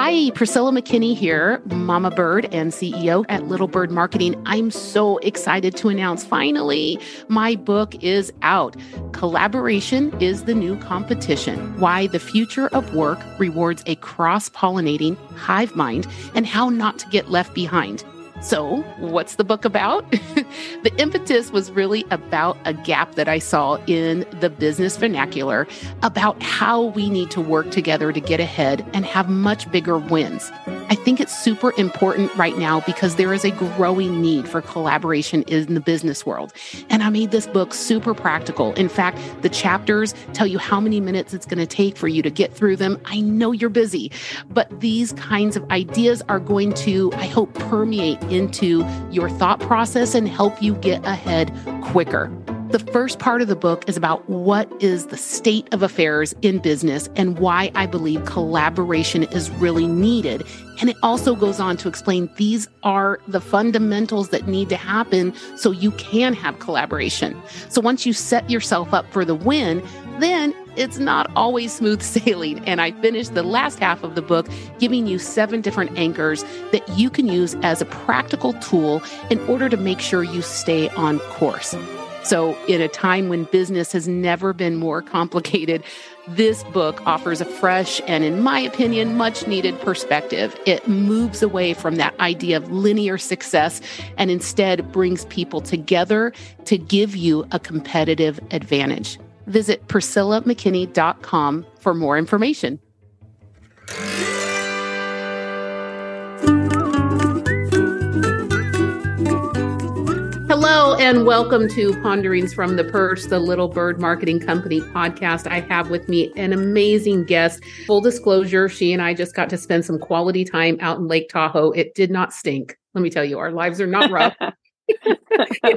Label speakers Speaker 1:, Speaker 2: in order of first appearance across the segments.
Speaker 1: Hi, Priscilla McKinney here, Mama Bird and CEO at Little Bird Marketing. I'm so excited to announce finally my book is out. Collaboration is the new competition Why the Future of Work Rewards a Cross Pollinating Hive Mind and How Not to Get Left Behind. So, what's the book about? the impetus was really about a gap that I saw in the business vernacular about how we need to work together to get ahead and have much bigger wins. I think it's super important right now because there is a growing need for collaboration in the business world. And I made this book super practical. In fact, the chapters tell you how many minutes it's going to take for you to get through them. I know you're busy, but these kinds of ideas are going to, I hope, permeate into your thought process and help you get ahead quicker. The first part of the book is about what is the state of affairs in business and why I believe collaboration is really needed. And it also goes on to explain these are the fundamentals that need to happen so you can have collaboration. So once you set yourself up for the win, then it's not always smooth sailing. And I finished the last half of the book giving you seven different anchors that you can use as a practical tool in order to make sure you stay on course. So, in a time when business has never been more complicated, this book offers a fresh and, in my opinion, much needed perspective. It moves away from that idea of linear success and instead brings people together to give you a competitive advantage. Visit PriscillaMcKinney.com for more information. Hello, and welcome to Ponderings from the Perch, the Little Bird Marketing Company podcast. I have with me an amazing guest. Full disclosure, she and I just got to spend some quality time out in Lake Tahoe. It did not stink. Let me tell you, our lives are not rough.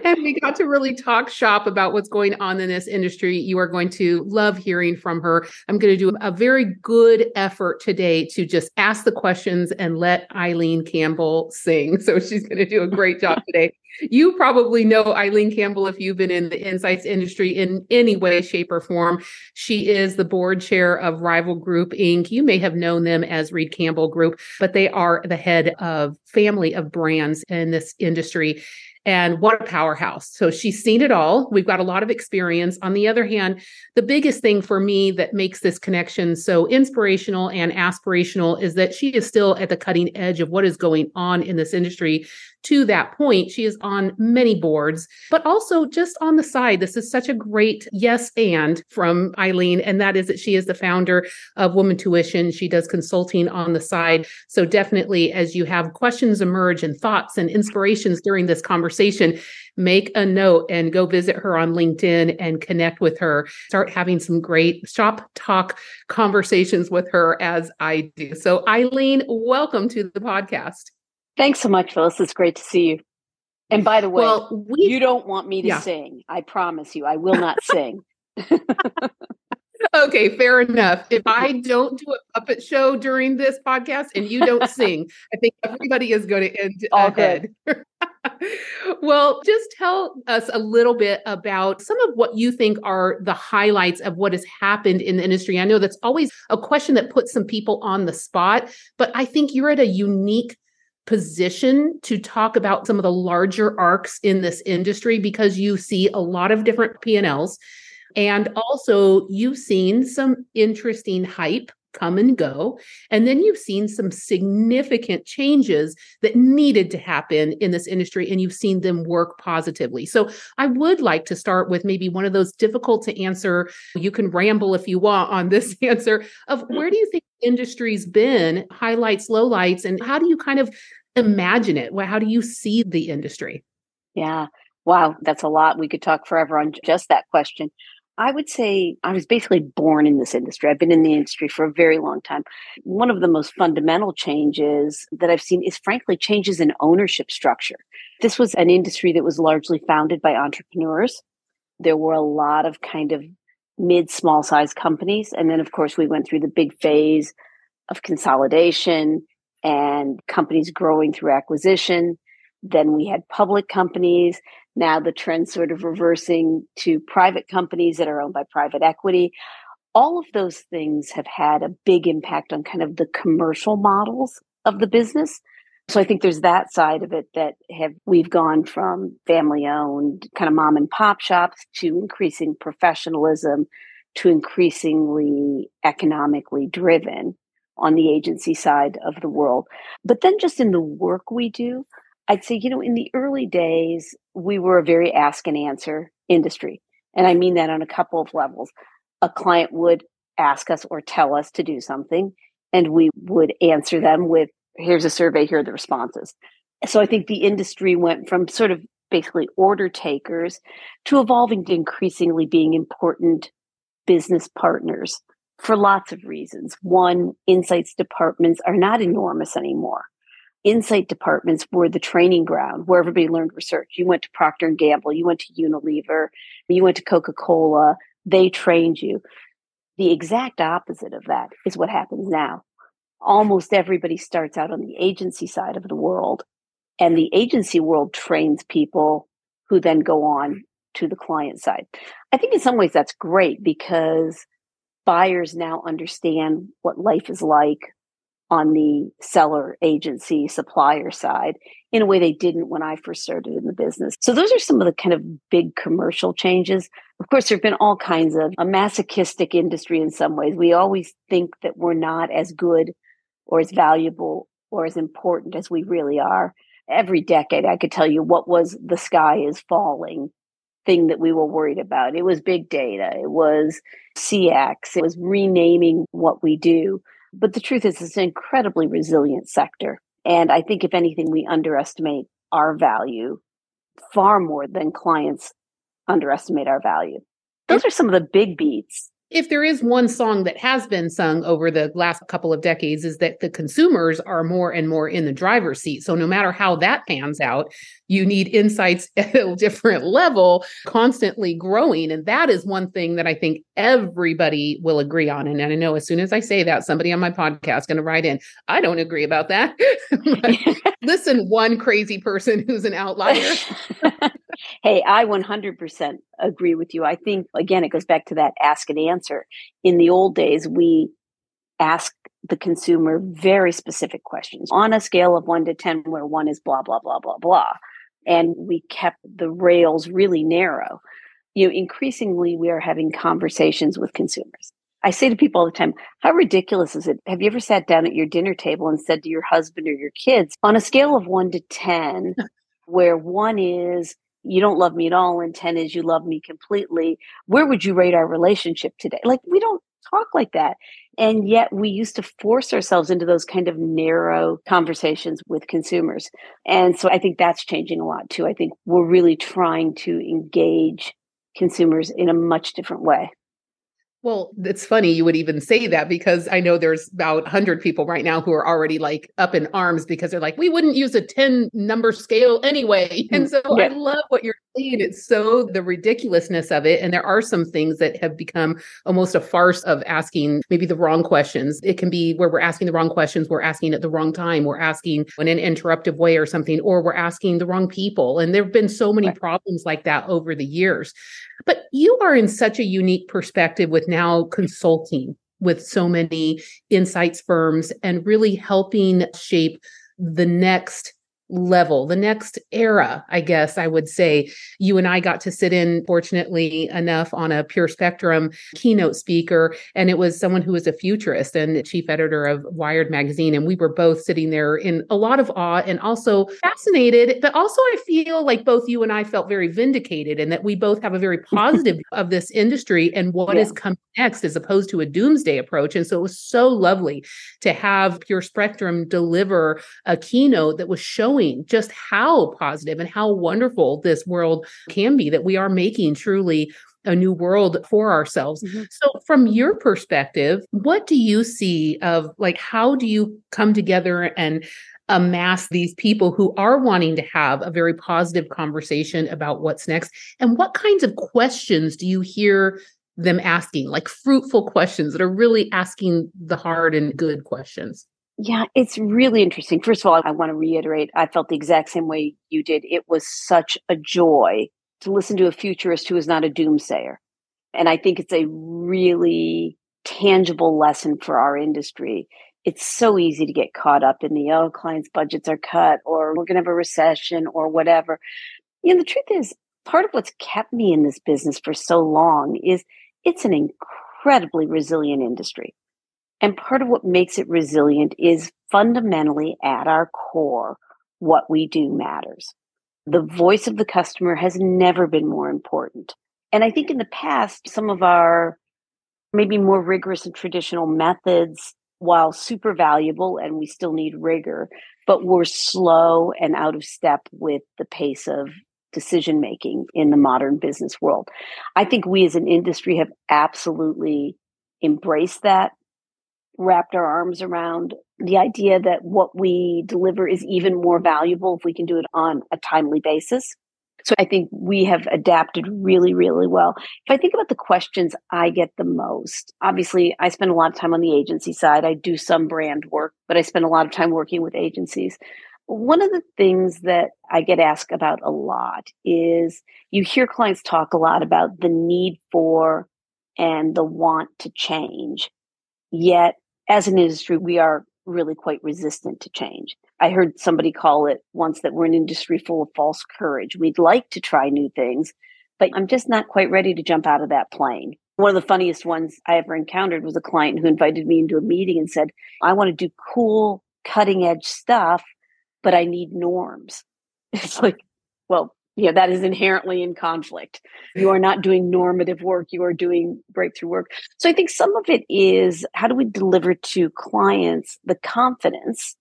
Speaker 1: and we got to really talk shop about what's going on in this industry. You are going to love hearing from her. I'm going to do a very good effort today to just ask the questions and let Eileen Campbell sing. So she's going to do a great job today. You probably know Eileen Campbell if you've been in the insights industry in any way, shape, or form. She is the board chair of Rival Group Inc. You may have known them as Reed Campbell Group, but they are the head of family of brands in this industry. And what a powerhouse. So she's seen it all. We've got a lot of experience. On the other hand, the biggest thing for me that makes this connection so inspirational and aspirational is that she is still at the cutting edge of what is going on in this industry to that point, she is on many boards, but also just on the side. This is such a great yes and from Eileen, and that is that she is the founder of Women Intuition. She does consulting on the side. So definitely, as you have questions emerge and thoughts and inspirations during this conversation, make a note and go visit her on LinkedIn and connect with her. Start having some great shop talk conversations with her as I do. So, Eileen, welcome to the podcast.
Speaker 2: Thanks so much, Phyllis. It's great to see you. And by the way, well, we, you don't want me to yeah. sing. I promise you, I will not sing.
Speaker 1: okay, fair enough. If I don't do a puppet show during this podcast and you don't sing, I think everybody is going to end All ahead. well, just tell us a little bit about some of what you think are the highlights of what has happened in the industry. I know that's always a question that puts some people on the spot, but I think you're at a unique position to talk about some of the larger arcs in this industry because you see a lot of different P&Ls and also you've seen some interesting hype come and go. And then you've seen some significant changes that needed to happen in this industry, and you've seen them work positively. So I would like to start with maybe one of those difficult to answer. You can ramble if you want on this answer of where do you think the industry's been, highlights, lowlights, and how do you kind of imagine it? How do you see the industry?
Speaker 2: Yeah. Wow, that's a lot. We could talk forever on just that question. I would say I was basically born in this industry. I've been in the industry for a very long time. One of the most fundamental changes that I've seen is, frankly, changes in ownership structure. This was an industry that was largely founded by entrepreneurs. There were a lot of kind of mid, small size companies. And then, of course, we went through the big phase of consolidation and companies growing through acquisition. Then we had public companies. Now the trend sort of reversing to private companies that are owned by private equity. all of those things have had a big impact on kind of the commercial models of the business. So I think there's that side of it that have we've gone from family owned kind of mom and pop shops to increasing professionalism to increasingly economically driven on the agency side of the world. But then just in the work we do, I'd say, you know, in the early days, we were a very ask and answer industry. And I mean that on a couple of levels. A client would ask us or tell us to do something, and we would answer them with, here's a survey, here are the responses. So I think the industry went from sort of basically order takers to evolving to increasingly being important business partners for lots of reasons. One, insights departments are not enormous anymore. Insight departments were the training ground where everybody learned research. You went to Procter and Gamble, you went to Unilever, you went to Coca-Cola, they trained you. The exact opposite of that is what happens now. Almost everybody starts out on the agency side of the world, and the agency world trains people who then go on to the client side. I think in some ways that's great because buyers now understand what life is like on the seller agency supplier side in a way they didn't when I first started in the business. So those are some of the kind of big commercial changes. Of course, there have been all kinds of a masochistic industry in some ways. We always think that we're not as good or as valuable or as important as we really are. Every decade, I could tell you what was the sky is falling thing that we were worried about. It was big data, it was CX, it was renaming what we do. But the truth is, it's an incredibly resilient sector. And I think, if anything, we underestimate our value far more than clients underestimate our value. Those are some of the big beats
Speaker 1: if there is one song that has been sung over the last couple of decades is that the consumers are more and more in the driver's seat. So no matter how that pans out you need insights at a different level constantly growing. And that is one thing that i think everybody will agree on. And, i know as soon as i say that somebody on my podcast is going to write in i don't agree about that. Listen one crazy person who's an outlier
Speaker 2: hey, I 100% agree with you. I think, again, it goes back to that ask and answer. In the old days, we ask the consumer very specific questions on a scale of one to 10, where one is blah, blah, blah, blah, blah. And we kept the rails really narrow. You know, increasingly, we are having conversations with consumers. I say to people all the time, how ridiculous is it? Have you ever sat down at your dinner table and said to your husband or your kids, on a scale of one to 10, where one is you don't love me at all and 10 is you love me completely where would you rate our relationship today? Like we don't talk like that. And yet we used to force ourselves into those kind of narrow conversations with consumers. And so i think that's changing a lot too. I think we're really trying to engage consumers in a much different way
Speaker 1: well, it's funny you would even say that because I know there's about 100 people right now who are already like up in arms because they're like, we wouldn't use a 10 number scale anyway. And mm, so yeah. I love what you're It's so the ridiculousness of it. And there are some things that have become almost a farce of asking maybe the wrong questions. It can be where we're asking the wrong questions, we're asking at the wrong time, we're asking in an interruptive way or something, or we're asking the wrong people. And there have been so many right. problems like that over the years. But you are in such a unique perspective with now consulting with so many insights firms and really helping shape the next level, the next era, I guess I would say. You and I got to sit in, fortunately enough, on a PureSpectrum keynote speaker, and it was someone who was a futurist and the chief editor of Wired magazine. And we were both sitting there in a lot of awe and also fascinated. But also, I feel like both you and I felt very vindicated and that we both have a very positive of this industry and what yeah. is coming next as opposed to a doomsday approach. And so it was so lovely to have PureSpectrum deliver a keynote that was showing showing just how positive and how wonderful this world can be, that we are making truly a new world for ourselves. Mm-hmm. So, from your perspective, what do you see of like how do you come together and amass these people who are wanting to have a very positive conversation about what's next? And what kinds of questions do you hear them asking, like fruitful questions that are really asking the hard and good questions?
Speaker 2: Yeah, it's really interesting. First of all, I want to reiterate, I felt the exact same way you did. It was such a joy to listen to a futurist who is not a doomsayer. And I think it's a really tangible lesson for our industry. It's so easy to get caught up in the, oh, clients' budgets are cut, or we're going to have a recession, or whatever. You know, the truth is, part of what's kept me in this business for so long is it's an incredibly resilient industry. And part of what makes it resilient is fundamentally at our core, what we do matters. The voice of the customer has never been more important. And I think in the past, some of our maybe more rigorous and traditional methods, while super valuable and we still need rigor, but we're slow and out of step with the pace of decision making in the modern business world. I think we as an industry have absolutely embraced that, wrapped our arms around the idea that what we deliver is even more valuable if we can do it on a timely basis. So I think we have adapted really, really well. If I think about the questions I get the most, obviously I spend a lot of time on the agency side. I do some brand work, but I spend a lot of time working with agencies. One of the things that I get asked about a lot is you hear clients talk a lot about the need for and the want to change. Yet, as an industry, we are really quite resistant to change. I heard somebody call it once that we're an industry full of false courage. We'd like to try new things, but I'm just not quite ready to jump out of that plane. One of the funniest ones I ever encountered was a client who invited me into a meeting and said, I want to do cool, cutting edge stuff, but I need norms. It's like, well, yeah, that is inherently in conflict. You are not doing normative work, you are doing breakthrough work. So I think some of it is how do we deliver to clients the confidence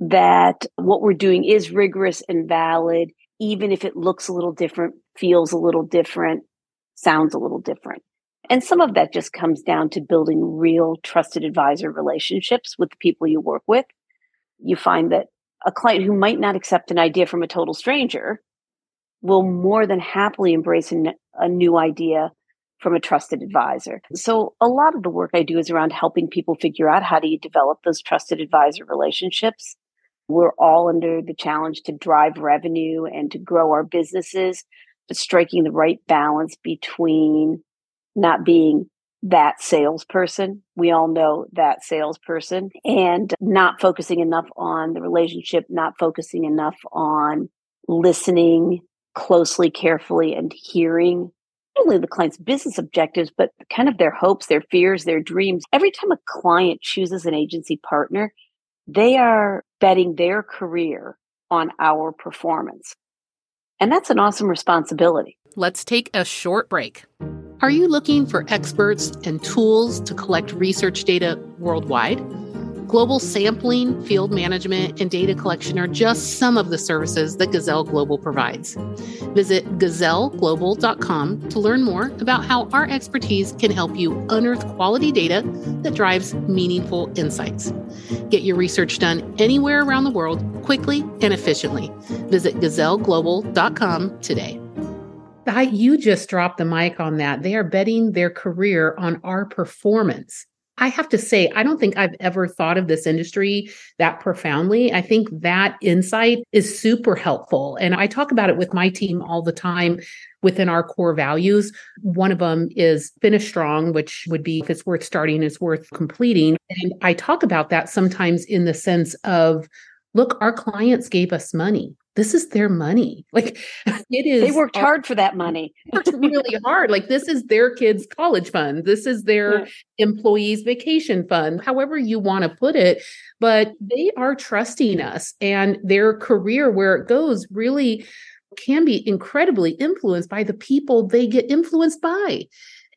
Speaker 2: that what we're doing is rigorous and valid, even if it looks a little different, feels a little different, sounds a little different. And some of that just comes down to building real trusted advisor relationships with the people you work with. You find that a client who might not accept an idea from a total stranger will more than happily embrace a new idea from a trusted advisor. So a lot of the work I do is around helping people figure out how do you develop those trusted advisor relationships we're all under the challenge to drive revenue and to grow our businesses, but striking the right balance between not being that salesperson. We all know that salesperson and not focusing enough on the relationship, not focusing enough on listening closely, carefully, and hearing not only the client's business objectives, but kind of their hopes, their fears, their dreams. Every time a client chooses an agency partner, they are betting their career on our performance. And that's an awesome responsibility.
Speaker 1: Let's take a short break. Are you looking for experts and tools to collect research data worldwide? Global sampling, field management, and data collection are just some of the services that Gazelle Global provides. Visit gazelleglobal.com to learn more about how our expertise can help you unearth quality data that drives meaningful insights. Get your research done anywhere around the world quickly and efficiently. Visit gazelleglobal.com today. You just dropped the mic on that. They are betting their career on our performance. I have to say, I don't think I've ever thought of this industry that profoundly. I think that insight is super helpful. And I talk about it with my team all the time within our core values. One of them is finish strong, which would be if it's worth starting, it's worth completing. And I talk about that sometimes in the sense of look, our clients gave us money. This is their money. Like it is.
Speaker 2: They worked hard for that money.
Speaker 1: worked really hard. Like this is their kids' college fund. This is their yeah. employees' vacation fund, however you want to put it. But they are trusting us and their career, where it goes, really can be incredibly influenced by the people they get influenced by.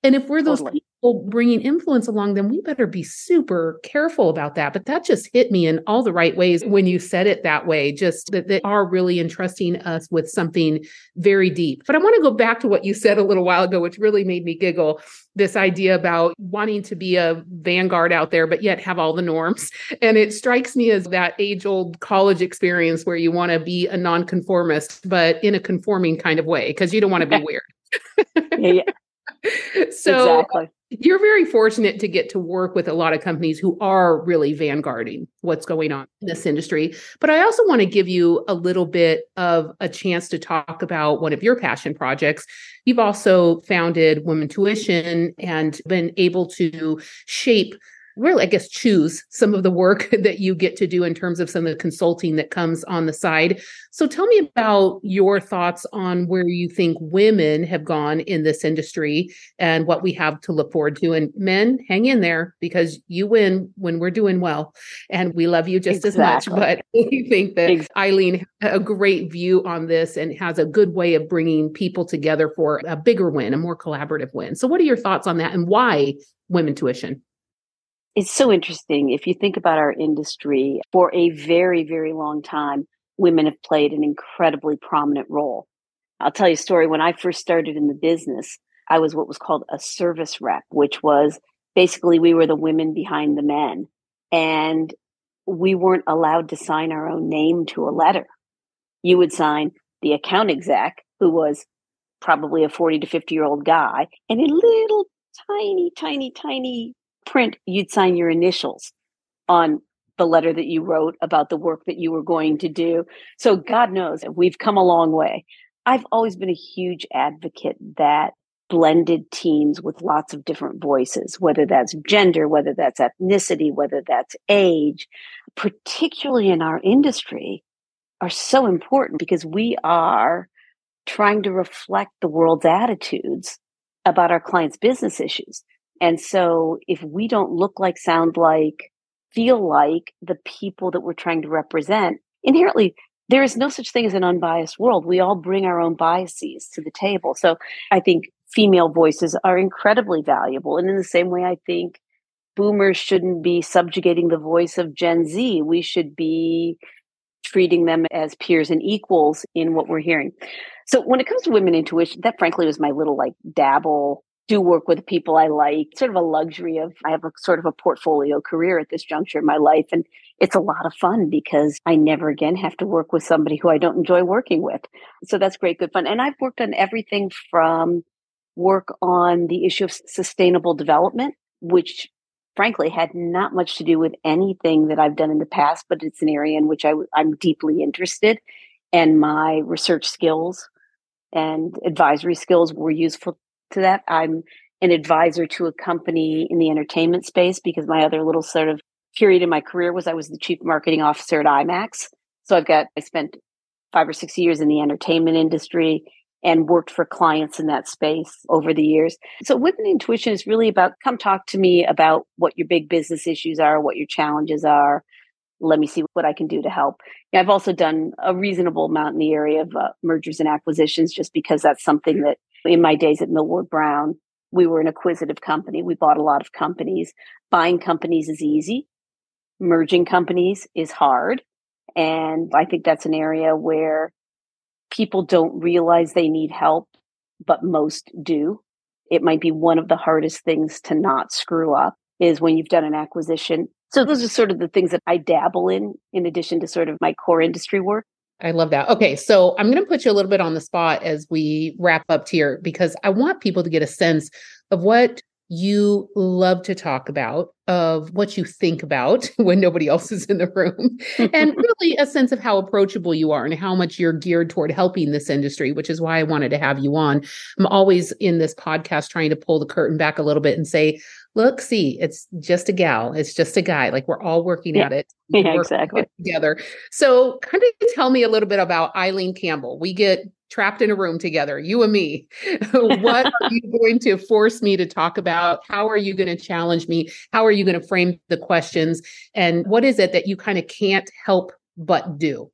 Speaker 1: And if we're those totally people bringing influence along them, we better be super careful about that. But that just hit me in all the right ways when you said it that way, just that they are really entrusting us with something very deep. But I want to go back to what you said a little while ago, which really made me giggle this idea about wanting to be a vanguard out there, but yet have all the norms. And it strikes me as that age old college experience where you want to be a nonconformist, but in a conforming kind of way, because you don't want to be weird.
Speaker 2: yeah, yeah.
Speaker 1: so exactly. You're very fortunate to get to work with a lot of companies who are really vanguarding what's going on in this industry. But I also want to give you a little bit of a chance to talk about one of your passion projects. You've also founded Women Intuition and been able to shape really, I guess, choose some of the work that you get to do in terms of some of the consulting that comes on the side. So tell me about your thoughts on where you think women have gone in this industry and what we have to look forward to. And men, hang in there because you win when we're doing well. And we love you just exactly. as much. But we think that exactly. Eileen a great view on this and has a good way of bringing people together for a bigger win, a more collaborative win. So what are your thoughts on that and why women intuition?
Speaker 2: It's so interesting. If you think about our industry, for a very, very long time, women have played an incredibly prominent role. I'll tell you a story. When I first started in the business, I was what was called a service rep, which was basically we were the women behind the men. And we weren't allowed to sign our own name to a letter. You would sign the account exec, who was probably a 40 to 50 year old guy, and a little tiny, tiny, tiny print, you'd sign your initials on the letter that you wrote about the work that you were going to do. So God knows we've come a long way. I've always been a huge advocate that blended teams with lots of different voices, whether that's gender, whether that's ethnicity, whether that's age, particularly in our industry, are so important because we are trying to reflect the world's attitudes about our clients' business issues. And so if we don't look like, sound like, feel like the people that we're trying to represent, inherently, there is no such thing as an unbiased world. We all bring our own biases to the table. So I think female voices are incredibly valuable. And in the same way, I think boomers shouldn't be subjugating the voice of Gen Z. We should be treating them as peers and equals in what we're hearing. So when it comes to women intuition, that frankly was my little like dabble do work with people I like, sort of a luxury of I have a sort of a portfolio career at this juncture in my life. And it's a lot of fun because I never again have to work with somebody who I don't enjoy working with. So that's great, good fun. And I've worked on everything from work on the issue of sustainable development, which frankly had not much to do with anything that I've done in the past, but it's an area in which I, I'm deeply interested. And my research skills and advisory skills were useful to that. I'm an advisor to a company in the entertainment space because my other little sort of period in my career was I was the chief marketing officer at IMAX. So I've got, I spent five or six years in the entertainment industry and worked for clients in that space over the years. So Women Intuition is really about come talk to me about what your big business issues are, what your challenges are. Let me see what I can do to help. I've also done a reasonable amount in the area of uh, mergers and acquisitions just because that's something that in my days at Millward Brown, we were an acquisitive company. We bought a lot of companies. Buying companies is easy. Merging companies is hard. And I think that's an area where people don't realize they need help, but most do. It might be one of the hardest things to not screw up is when you've done an acquisition. So those are sort of the things that I dabble in, in addition to sort of my core industry work.
Speaker 1: I love that. Okay, so I'm going to put you a little bit on the spot as we wrap up here because I want people to get a sense of what you love to talk about, of what you think about when nobody else is in the room, and really a sense of how approachable you are and how much you're geared toward helping this industry, which is why I wanted to have you on. I'm always in this podcast trying to pull the curtain back a little bit and say, look, see, it's just a gal, it's just a guy. Like we're all working
Speaker 2: yeah.
Speaker 1: at it.
Speaker 2: Yeah, exactly.
Speaker 1: Together. So, kind of tell me a little bit about Eileen Campbell. We get trapped in a room together, you and me. what are you going to force me to talk about? How are you going to challenge me? How are you going to frame the questions? And what is it that you kind of can't help but do?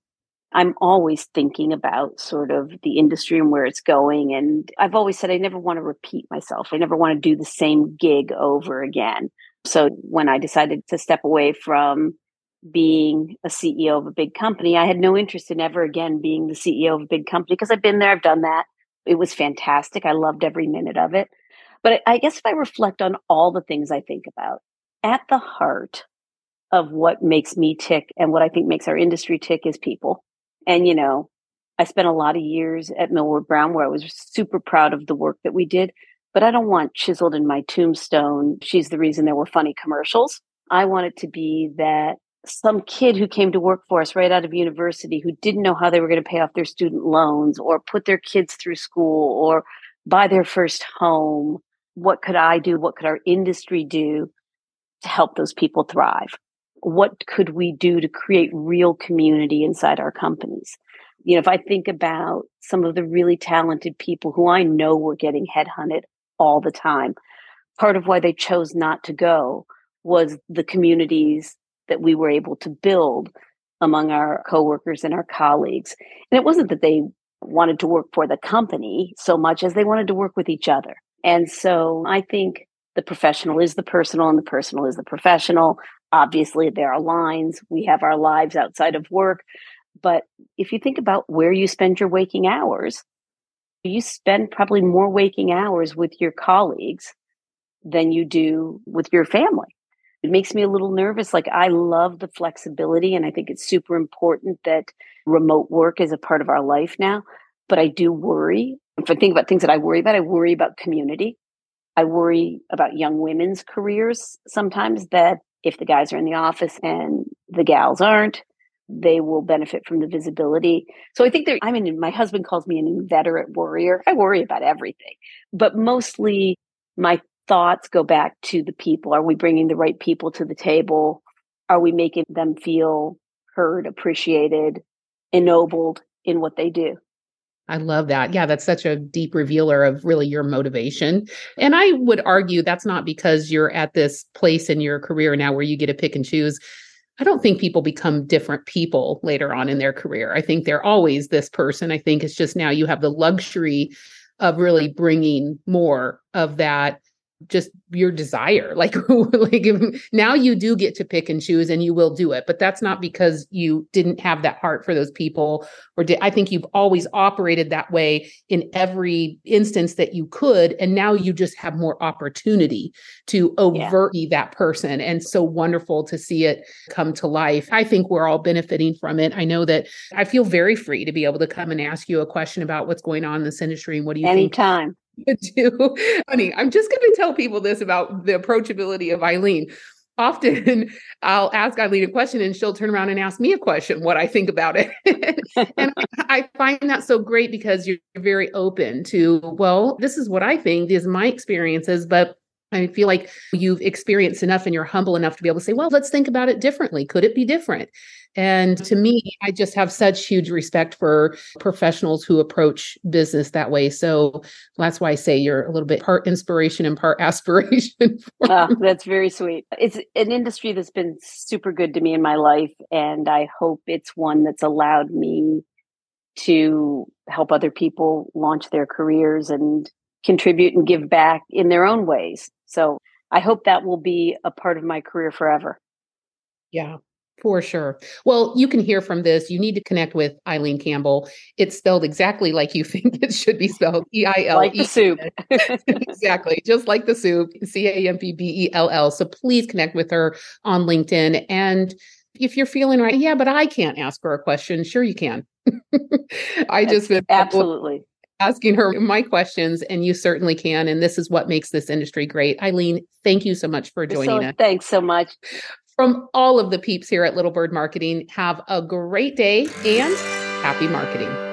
Speaker 2: I'm always thinking about sort of the industry and where it's going. And I've always said I never want to repeat myself. I never want to do the same gig over again. So when I decided to step away from being a CEO of a big company, I had no interest in ever again being the CEO of a big company because I've been there, I've done that. It was fantastic. I loved every minute of it. But I guess if I reflect on all the things I think about, at the heart of what makes me tick and what I think makes our industry tick is people. And, you know, I spent a lot of years at Millward Brown where I was super proud of the work that we did. but I don't want chiseled in my tombstone, she's the reason there were funny commercials. I want it to be that some kid who came to work for us right out of university who didn't know how they were going to pay off their student loans or put their kids through school or buy their first home. What could I do? What could our industry do to help those people thrive? What could we do to create real community inside our companies? You know, if I think about some of the really talented people who I know were getting headhunted all the time, part of why they chose not to go was the communities that we were able to build among our coworkers and our colleagues. And it wasn't that they wanted to work for the company so much as they wanted to work with each other. And so I think the professional is the personal and the personal is the professional. Obviously, there are lines. We have our lives outside of work. But if you think about where you spend your waking hours, you spend probably more waking hours with your colleagues than you do with your family. It makes me a little nervous. Like, I love the flexibility, and I think it's super important that remote work is a part of our life now. But I do worry. If I think about things that I worry about, I worry about community. I worry about young women's careers sometimes that if the guys are in the office and the gals aren't, they will benefit from the visibility. So I think there, I mean, my husband calls me an inveterate worrier. I worry about everything, but mostly my thoughts go back to the people. Are we bringing the right people to the table? Are we making them feel heard, appreciated, ennobled in what they do?
Speaker 1: I love that. Yeah, that's such a deep revealer of really your motivation. And I would argue that's not because you're at this place in your career now where you get to pick and choose. I don't think people become different people later on in their career. I think they're always this person. I think it's just now you have the luxury of really bringing more of that just your desire. Like like now you do get to pick and choose and you will do it but that's not because you didn't have that heart for those people or did i think you've always operated that way in every instance that you could and now you just have more opportunity to overtly yeah. that person and so wonderful to see it come to life. I think we're all benefiting from it. I know that i feel very free to be able to come and ask you a question about what's going on in this industry and what do you
Speaker 2: anytime.
Speaker 1: think do. Honey, I'm just going to tell people this about the approachability of Eileen. Often I'll ask Eileen a question and she'll turn around and ask me a question, what I think about it. and I find that so great because you're very open to, well, this is what I think, these are my experiences, but I feel like you've experienced enough and you're humble enough to be able to say, well, let's think about it differently. Could it be different? And to me, I just have such huge respect for professionals who approach business that way. So that's why I say you're a little bit part inspiration and part aspiration.
Speaker 2: Oh, that's very sweet. It's an industry that's been super good to me in my life. And I hope it's one that's allowed me to help other people launch their careers and contribute and give back in their own ways. So I hope that will be a part of my career forever.
Speaker 1: Yeah, for sure. Well, you can hear from this. You need to connect with Eileen Campbell. It's spelled exactly like you think it should be spelled E I L.
Speaker 2: Like the soup.
Speaker 1: exactly. Just like the soup. C A M P B E L L. So please connect with her on LinkedIn. And if you're feeling right, yeah, but I can't ask her a question. Sure, you can. I just
Speaker 2: absolutely
Speaker 1: asking her my questions, and you certainly can. And this is what makes this industry great. Eileen, thank you so much for joining
Speaker 2: so,
Speaker 1: us.
Speaker 2: Thanks so much
Speaker 1: from all of the peeps here at Little Bird Marketing, have a great day and happy marketing.